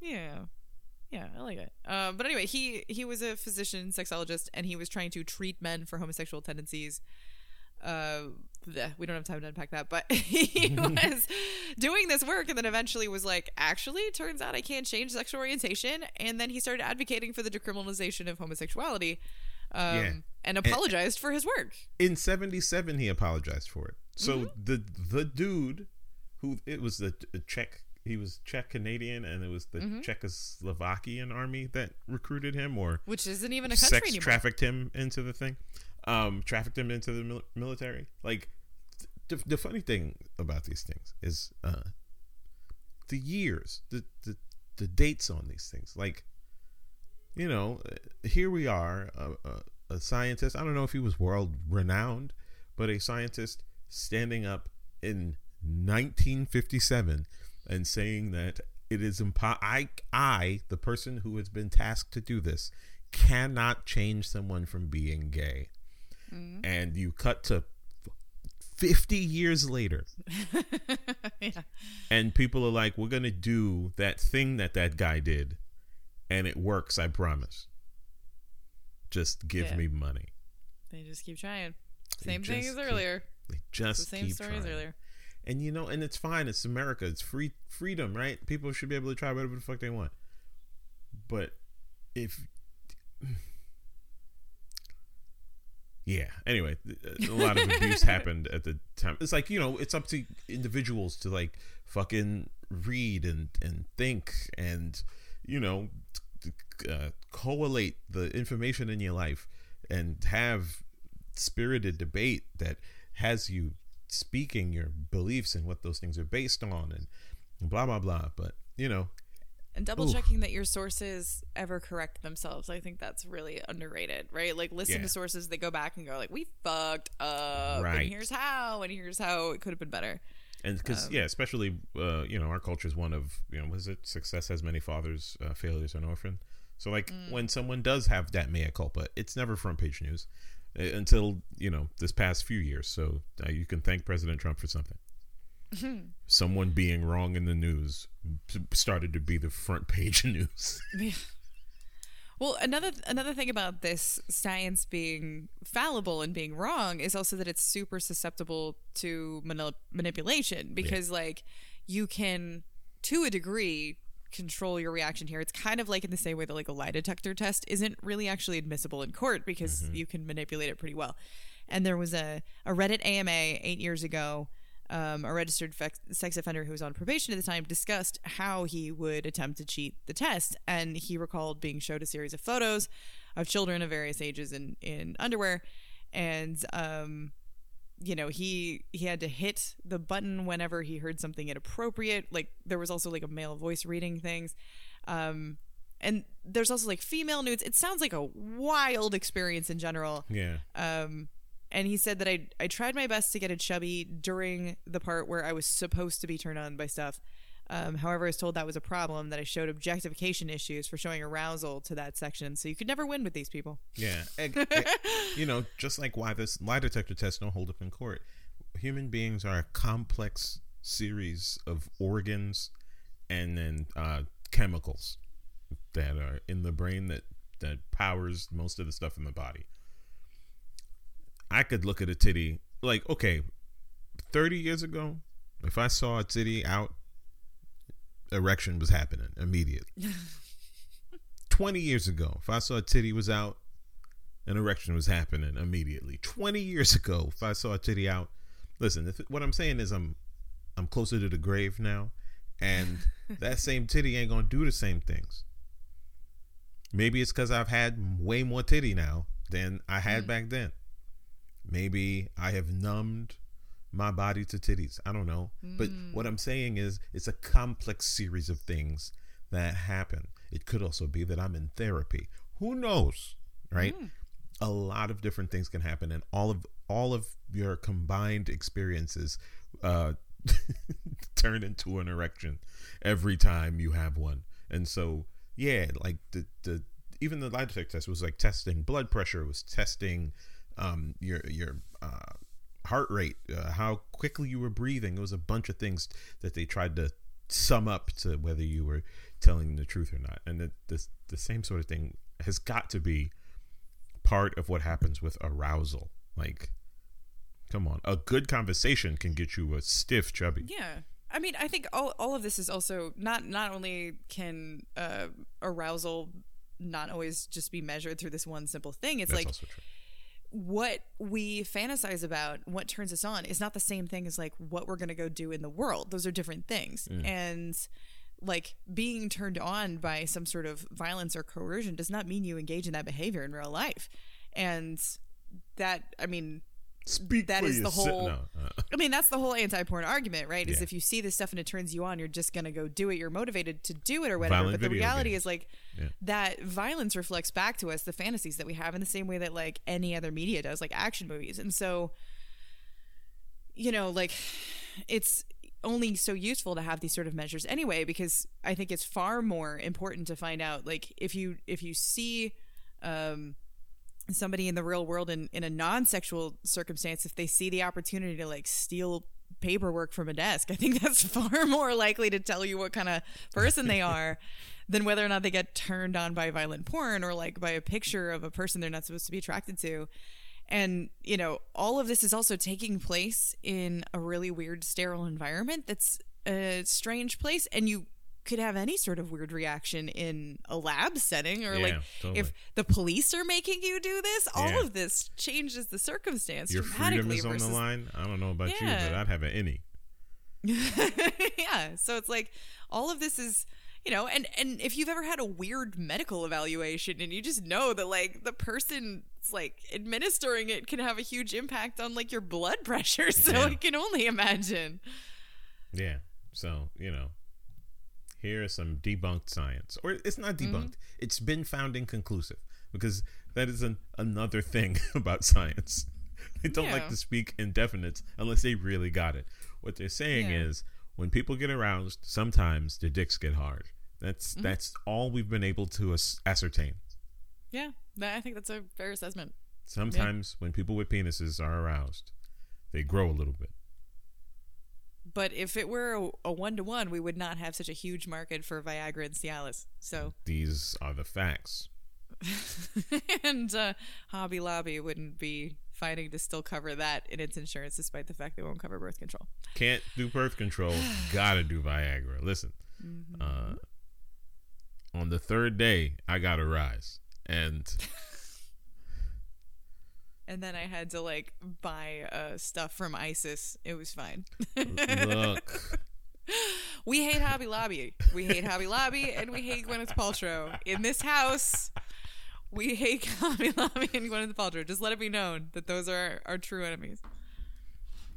Yeah. Yeah, I like it. Um, but anyway, he he was a physician, sexologist, and he was trying to treat men for homosexual tendencies. Uh, bleh, we don't have time to unpack that, but he was doing this work, and then eventually was like, actually, it turns out I can't change sexual orientation, and then he started advocating for the decriminalization of homosexuality, um, Yeah. and apologized for his work. In '77, he apologized for it. So Mm-hmm. the the dude who it was the the Czech. He was Czech Canadian, and it was the Mm-hmm. Czechoslovakian army that recruited him, or Which isn't even a country sex anymore. trafficked him into the thing, um, trafficked him into the mil- military. Like the, the funny thing about these things is uh, the years, the, the the dates on these things. Like you know, uh, here we are, a, a, a scientist. I don't know if he was world renowned, but a scientist standing up in 1957 and saying that it is impo- I I the person who has been tasked to do this cannot change someone from being gay. Mm-hmm. And you cut to 50 years later yeah. and people are like we're going to do that thing that that guy did and it works, I promise. Just give Yeah. me money. They just keep trying. Same thing as earlier. They It's just the same keep story as earlier. And you know, and it's fine. It's America. It's free freedom, right? People should be able to try whatever the fuck they want. But if yeah, anyway, a lot of abuse happened at the time. It's like you know, it's up to individuals to like fucking read and and think and you know uh, collate the information in your life and have spirited debate that has you speaking your beliefs and what those things are based on and blah blah blah but you know And double checking that your sources ever correct themselves. I think that's really underrated, right? Like listen Yeah. to sources that go back and go like, "We fucked up, Right. and here's how, and here's how it could have been better." and because Um, yeah especially uh you know our culture is one of you know was it success has many fathers uh, failures an orphan so like Mm. when someone does have that mea culpa it's never front page news uh, until you know this past few years so uh, you can thank president trump for something Mm-hmm. someone being wrong in the news started to be the front page news. Well, another another thing about this science being fallible and being wrong is also that it's super susceptible to manip- manipulation because like you can to a degree control your reaction here. It's kind of like in the same way that like a lie detector test isn't really actually admissible in court because mm-hmm. you can manipulate it pretty well. And there was a, a Reddit AMA eight years ago. Um, a registered fex- sex offender who was on probation at the time discussed how he would attempt to cheat the test. And he recalled being showed a series of photos of children of various ages in, in underwear. And um, you know he he had to hit the button whenever he heard something inappropriate like there was also like a male voice reading things um and there's also like female nudes it sounds like a wild experience in general Yeah. um and he said that I I tried my best to get a chubby during the part where I was supposed to be turned on by stuff. Um, however, I was told that was a problem that I showed objectification issues for showing arousal to that section. So you could never win with these people. Yeah. Egg- you know, just like why this lie detector test don't hold up in court. Human beings are a complex series of organs and then uh, chemicals that are in the brain that, that powers most of the stuff in the body. I could look at a titty, like, okay, 30 years ago, if I saw a titty out, erection was happening immediately. 20 years ago, if I saw a titty was out, an erection was happening immediately. 20 years ago, if I saw a titty out, listen, if, what I'm saying is I'm I'm closer to the grave now, and that same titty ain't gonna do the same things. Maybe it's because I've had way more titty now than I had mm. back then. Maybe I have numbed my body to titties. I don't know. But what I'm saying is it's a complex series of things that happen. It could also be that I'm in therapy. Who knows? Right? A lot of different things can happen and all of all of your combined experiences uh turn into an erection every time you have one. And so yeah, like the the even the lie detector test was like testing blood pressure, was testing um your your uh heart rate, uh, how quickly you were breathing. It was a bunch of things that they tried to sum up to whether you were telling the truth or not. And the, the, the same sort of thing has got to be part of what happens with arousal. Like, come on, a good conversation can get you a stiff chubby. Yeah. I mean, I think all, all of this is also not not only can uh, arousal not always just be measured through this one simple thing. It's That's like. What we fantasize about, what turns us on, is not the same thing as like what we're gonna go do in the world. Those are different things. Mm. And like being turned on by some sort of violence or coercion does not mean you engage in that behavior in real life. And that, I mean, Speak that for is the whole- No, uh, I mean, that's the whole anti-porn argument, right? Is Yeah. if you see this stuff and it turns you on, you're just gonna go do it. You're motivated to do it or whatever. Violent but the reality games. is like Yeah. that violence reflects back to us the fantasies that we have in the same way that like any other media does, like action movies. And so, you know, like it's only so useful to have these sort of measures anyway, because I think it's far more important to find out like if you if you see um somebody in the real world in, in a non-sexual circumstance if they see the opportunity to like steal paperwork from a desk i think that's far more likely to tell you what kind of person they are than whether or not they get turned on by violent porn or like by a picture of a person they're not supposed to be attracted to. And you know all of this is also taking place in a really weird sterile environment that's a strange place and you could have any sort of weird reaction in a lab setting or Yeah, like totally. if the police are making you do this all Yeah. of this changes the circumstance your freedom is on the line. I don't know about you, but I'd have an any. yeah so it's like all of this is you know and and if you've ever had a weird medical evaluation and you just know that like the person like administering it can have a huge impact on like your blood pressure so Yeah. i can only imagine Yeah. So, you know, here is some debunked science. Or it's not Mm-hmm. debunked. It's been found inconclusive because that is an, another thing about science. They don't like to speak indefinites unless they really got it. What they're saying Yeah. is when people get aroused, sometimes their dicks get hard. That's Mm-hmm. that's all we've been able to as- ascertain. yeah that, i think that's a fair assessment Sometimes when people with penises are aroused, they grow a little bit. But if it were a one to one, we would not have such a huge market for Viagra and Cialis. So, These are the facts. and uh, Hobby Lobby wouldn't be fighting to still cover that in its insurance, despite the fact they won't cover birth control. Can't do birth control. gotta do Viagra. Listen, uh, on the third day, I got a rise, and And then I had to like buy uh, stuff from ISIS. It was fine. look, we hate Hobby Lobby. We hate Hobby Lobby, and we hate Gwyneth Paltrow in this house. We hate Hobby Lobby and Gwyneth Paltrow. Just let it be known that those are our, our true enemies.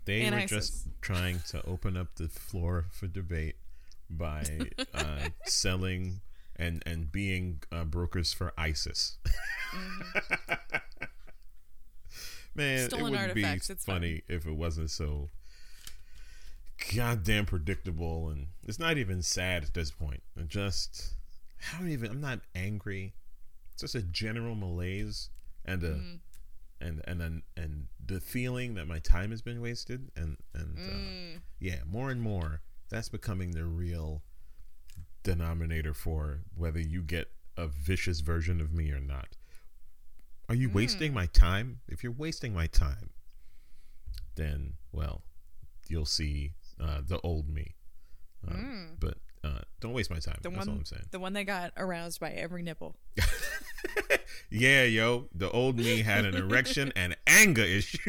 they And were ISIS. just trying to open up the floor for debate by uh, selling and and being uh, brokers for ISIS. Man. Stolen it would artifacts, be it's funny if it wasn't so goddamn predictable, and it's not even sad at this point. It just, I don't even. I'm not angry. It's just a general malaise and a Mm-hmm. and and and and the feeling that my time has been wasted, and and Mm. uh, yeah, more and more that's becoming the real denominator for whether you get a vicious version of me or not. Are you wasting my time? If you're wasting my time, then well, you'll see uh, the old me. Uh, But uh, don't waste my time. The That's one, all I'm saying. the one that got aroused by every nipple. Yeah, yo, the old me had an erection and anger issues.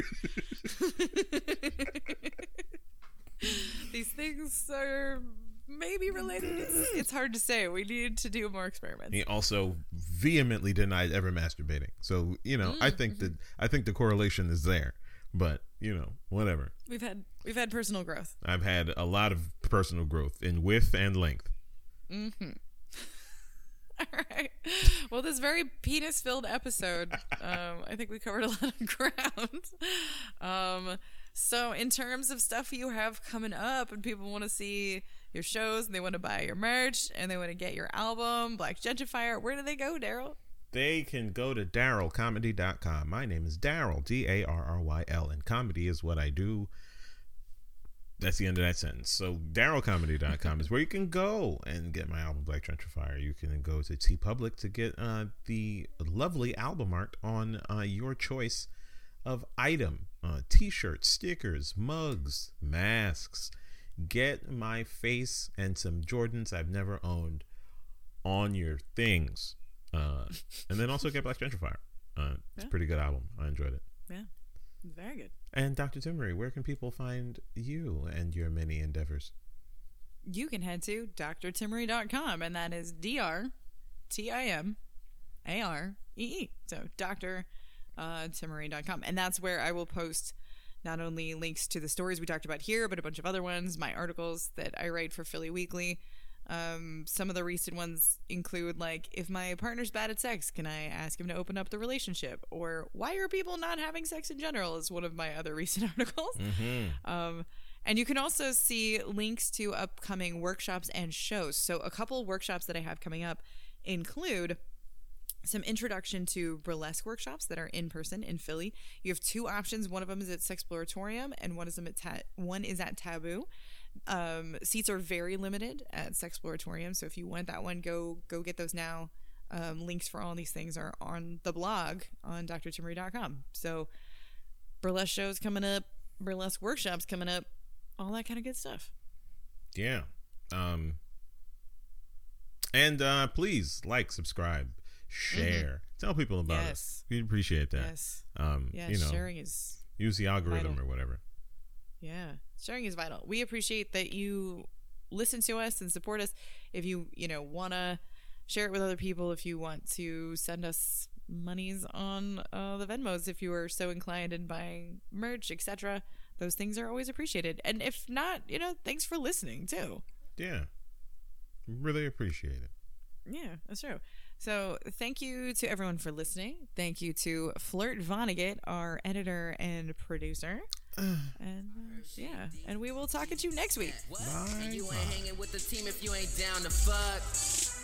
These things are maybe related. It's, it's hard to say. We need to do more experiments. He also vehemently denied ever masturbating. So you know, I think that I think the correlation is there. But you know, whatever. We've had we've had personal growth. I've had a lot of personal growth in width and length. Mm-hmm. All right. Well, this very penis-filled episode, um, I think we covered a lot of ground. Um, so, in terms of stuff you have coming up, and people want to see your shows, and they want to buy your merch, and they want to get your album, Black Gentrifier, where do they go, Darryl? They can go to darrylcomedy.com. My name is Darryl, D A R R Y L, and comedy is what I do. That's the end of that sentence. So, darrylcomedy.com is where you can go and get my album, Black Gentrifier. You can go to TeePublic to get uh, the lovely album art on uh, your choice of item uh, t shirts, stickers, mugs, masks. Get my face and some Jordans I've never owned on your things. Uh, and then also get Black Gentrifier. Uh, it's a pretty good album. I enjoyed it. Yeah, very good. And Dr. Timaree, where can people find you and your many endeavors? you can head to drtimaree.com and that is D R T I M A R E E. So Dr. Uh. And that's where I will post not only links to the stories we talked about here, but a bunch of other ones, my articles that I write for Philly Weekly. Um, some of the recent ones include like, if my partner's bad at sex, can I ask him to open up the relationship? Or why are people not having sex in general? Is one of my other recent articles. Um, and you can also see links to upcoming workshops and shows. So, a couple workshops that I have coming up include some introduction to burlesque workshops that are in person in Philly. You have two options. One of them is at Sexploratorium, and one is at ta- one is at Taboo. Um, seats are very limited at Sexploratorium, so if you want that one, go go get those now. Um, links for all these things are on the blog on drtimaree.com. So burlesque shows coming up, burlesque workshops coming up, all that kind of good stuff. Yeah. Um, and uh, please like, subscribe, share, tell people about Yes. us. We appreciate that. Yes. Um, Yeah, you know, sharing is use the algorithm vital. or whatever. yeah, sharing is vital. We appreciate that you listen to us and support us. If you, you know, want to share it with other people, if you want to send us monies on uh, the Venmos, if you are so inclined in buying merch, etc., those things are always appreciated. And if not, you know, thanks for listening too. Yeah. Really appreciate it. Yeah, that's true. So thank you to everyone for listening. Thank you to Flirt Vonnegut, our editor and producer. and uh, yeah, and we will talk at you next week. What? And you ain't hanging with the team if you ain't down to fuck.